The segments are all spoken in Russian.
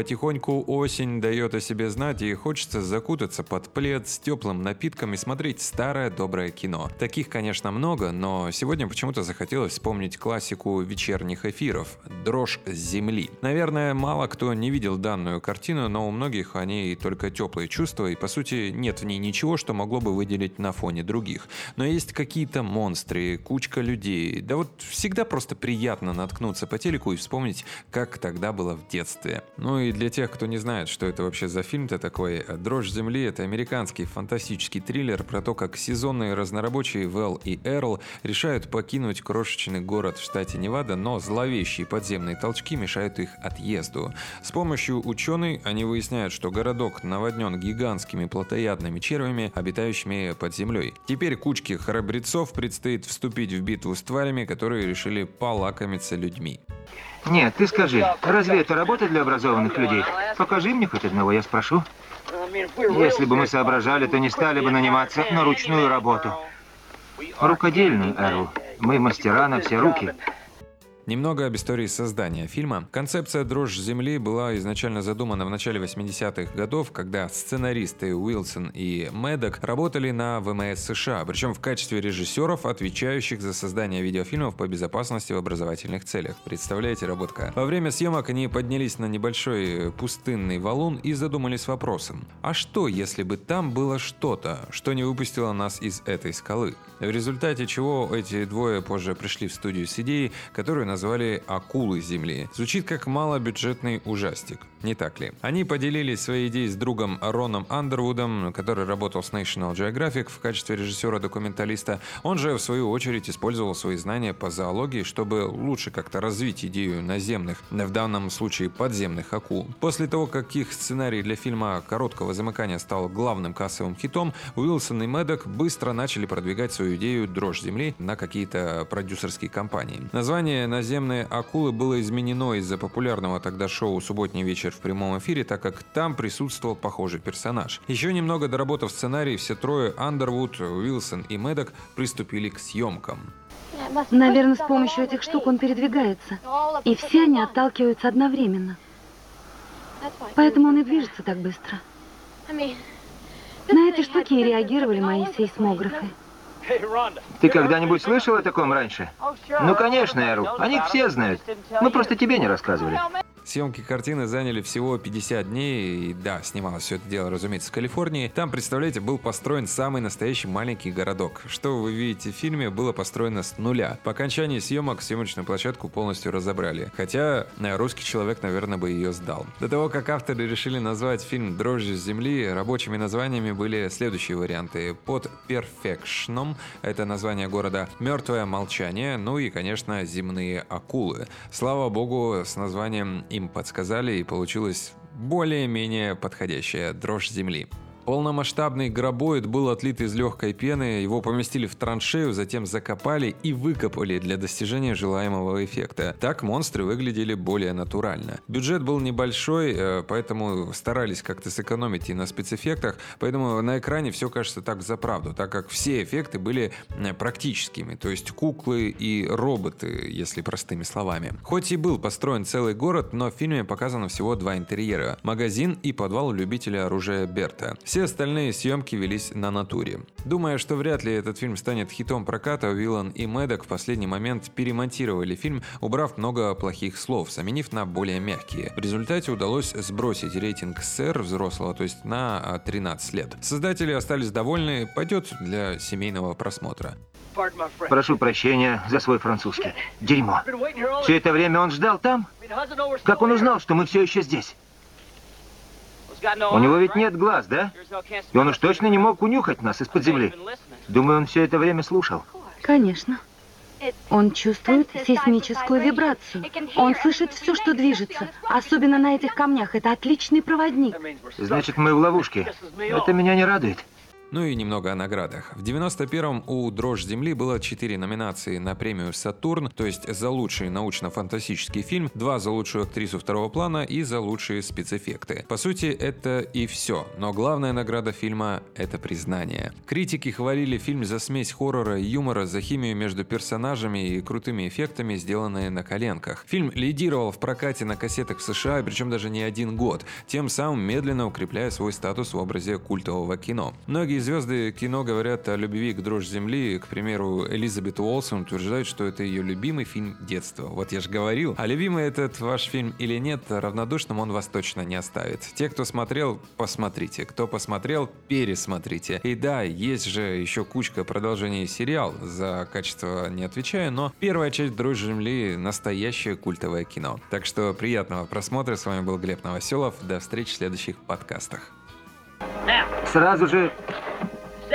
Потихоньку осень дает о себе знать, и хочется закутаться под плед с теплым напитком и смотреть старое доброе кино. Таких, конечно, много, но сегодня почему-то захотелось вспомнить классику вечерних эфиров «Дрожь земли». Наверное, мало кто не видел данную картину, но у многих они только теплые чувства, и по сути нет в ней ничего, что могло бы выделить на фоне других. Но есть какие-то монстры, кучка людей. Да вот всегда просто приятно наткнуться по телеку и вспомнить, как тогда было в детстве. Ну и для тех, кто не знает, что это вообще за фильм-то такой, «Дрожь земли» — это американский фантастический триллер про то, как сезонные разнорабочие Вэл и Эрл решают покинуть крошечный город в штате Невада, но зловещие подземные толчки мешают их отъезду. С помощью ученой они выясняют, что городок наводнен гигантскими плотоядными червями, обитающими под землей. Теперь кучке храбрецов предстоит вступить в битву с тварями, которые решили полакомиться людьми. Нет, ты скажи, разве это работа для образованных людей? Покажи мне хоть одного, я спрошу. Если бы мы соображали, то не стали бы наниматься на ручную работу. Рукодельную, Эрл. Мы мастера на все руки. Немного об истории создания фильма. Концепция «Дрожь земли» была изначально задумана в начале 80-х годов, когда сценаристы Уилсон и Медок работали на ВМС США, причем в качестве режиссеров, отвечающих за создание видеофильмов по безопасности в образовательных целях. Представляете, работка? Во время съемок они поднялись на небольшой пустынный валун и задумались вопросом, а что, если бы там было что-то, что не выпустило нас из этой скалы? В результате чего эти двое позже пришли в студию с идеей, которую назвали назвали «Акулы Земли». Звучит как малобюджетный ужастик, не так ли? Они поделились своей идеей с другом Роном Андервудом, который работал с National Geographic в качестве режиссера-документалиста. Он же, в свою очередь, использовал свои знания по зоологии, чтобы лучше как-то развить идею наземных, в данном случае подземных акул. После того, как их сценарий для фильма «Короткого замыкания» стал главным кассовым хитом, Уилсон и Медок быстро начали продвигать свою идею «Дрожь Земли» на какие-то продюсерские компании. Название «Наземных «Наземные акулы» было изменено из-за популярного тогда шоу «Субботний вечер» в прямом эфире, так как там присутствовал похожий персонаж. Еще немного доработав сценарий, все трое, Андервуд, Уилсон и Медок, приступили к съемкам. Наверное, с помощью этих штук он передвигается. И все они отталкиваются одновременно. Поэтому он и движется так быстро. На эти штуки и реагировали мои сейсмографы. Ты когда-нибудь слышал о таком раньше? Ну, конечно, Эрл. О них все знают. Мы просто тебе не рассказывали. Съемки картины заняли всего 50 дней, и да, снималось все это дело, разумеется, в Калифорнии. Там, представляете, был построен самый настоящий маленький городок. Что вы видите в фильме, было построено с нуля. По окончании съемок съемочную площадку полностью разобрали. Хотя э, русский человек, наверное, бы ее сдал. До того, как авторы решили назвать фильм «Дрожжи земли», рабочими названиями были следующие варианты. Под «Перфекшном» — это название города, «Мертвое молчание», ну и, конечно, «Земные акулы». Слава богу, с названием им подсказали и получилась более-менее подходящая дрожь земли. Полномасштабный гробоид был отлит из легкой пены, его поместили в траншею, затем закопали и выкопали для достижения желаемого эффекта. Так монстры выглядели более натурально. Бюджет был небольшой, э, поэтому старались как-то сэкономить и на спецэффектах, поэтому на экране все кажется так за правду, так как все эффекты были практическими, то есть куклы и роботы, если простыми словами. Хоть и был построен целый город, но в фильме показано всего два интерьера – магазин и подвал любителя оружия Берта. Все остальные съемки велись на натуре. Думая, что вряд ли этот фильм станет хитом проката, Уиллан и Мэддок в последний момент перемонтировали фильм, убрав много плохих слов, заменив на более мягкие. В результате удалось сбросить рейтинг СР взрослого, то есть на 13 лет. Создатели остались довольны, пойдет для семейного просмотра. Прошу прощения за свой французский. Дерьмо. Все это время он ждал там? Как он узнал, что мы все еще здесь? У него ведь нет глаз, да? И он уж точно не мог унюхать нас из-под земли. Думаю, он все это время слушал. Конечно. Он чувствует сейсмическую вибрацию. Он слышит все, что движется. Особенно на этих камнях. Это отличный проводник. Значит, мы в ловушке. Это меня не радует. Ну и немного о наградах. В 91-м у «Дрожь земли» было 4 номинации на премию «Сатурн», то есть за лучший научно-фантастический фильм, 2 за лучшую актрису второго плана и за лучшие спецэффекты. По сути, это и все, но главная награда фильма — это признание. Критики хвалили фильм за смесь хоррора и юмора, за химию между персонажами и крутыми эффектами, сделанные на коленках. Фильм лидировал в прокате на кассетах в США, причем даже не один год, тем самым медленно укрепляя свой статус в образе культового кино. Многие звезды кино говорят о любви к «Дрожь земли». К примеру, Элизабет Уолсон утверждает, что это ее любимый фильм детства. Вот я же говорил. А любимый этот ваш фильм или нет, равнодушным он вас точно не оставит. Те, кто смотрел, посмотрите. Кто посмотрел, пересмотрите. И да, есть же еще кучка продолжений сериал. За качество не отвечаю, но первая часть «Дрожь земли» — настоящее культовое кино. Так что приятного просмотра. С вами был Глеб Новоселов. До встречи в следующих подкастах. Сразу же,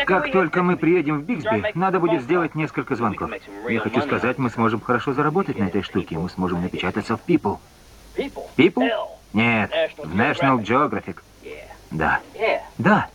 как только мы приедем в Бигсби, надо будет сделать несколько звонков. Я хочу сказать, мы сможем хорошо заработать на этой штуке. Мы сможем напечататься в People. People? Нет, в National Geographic. Да. Да.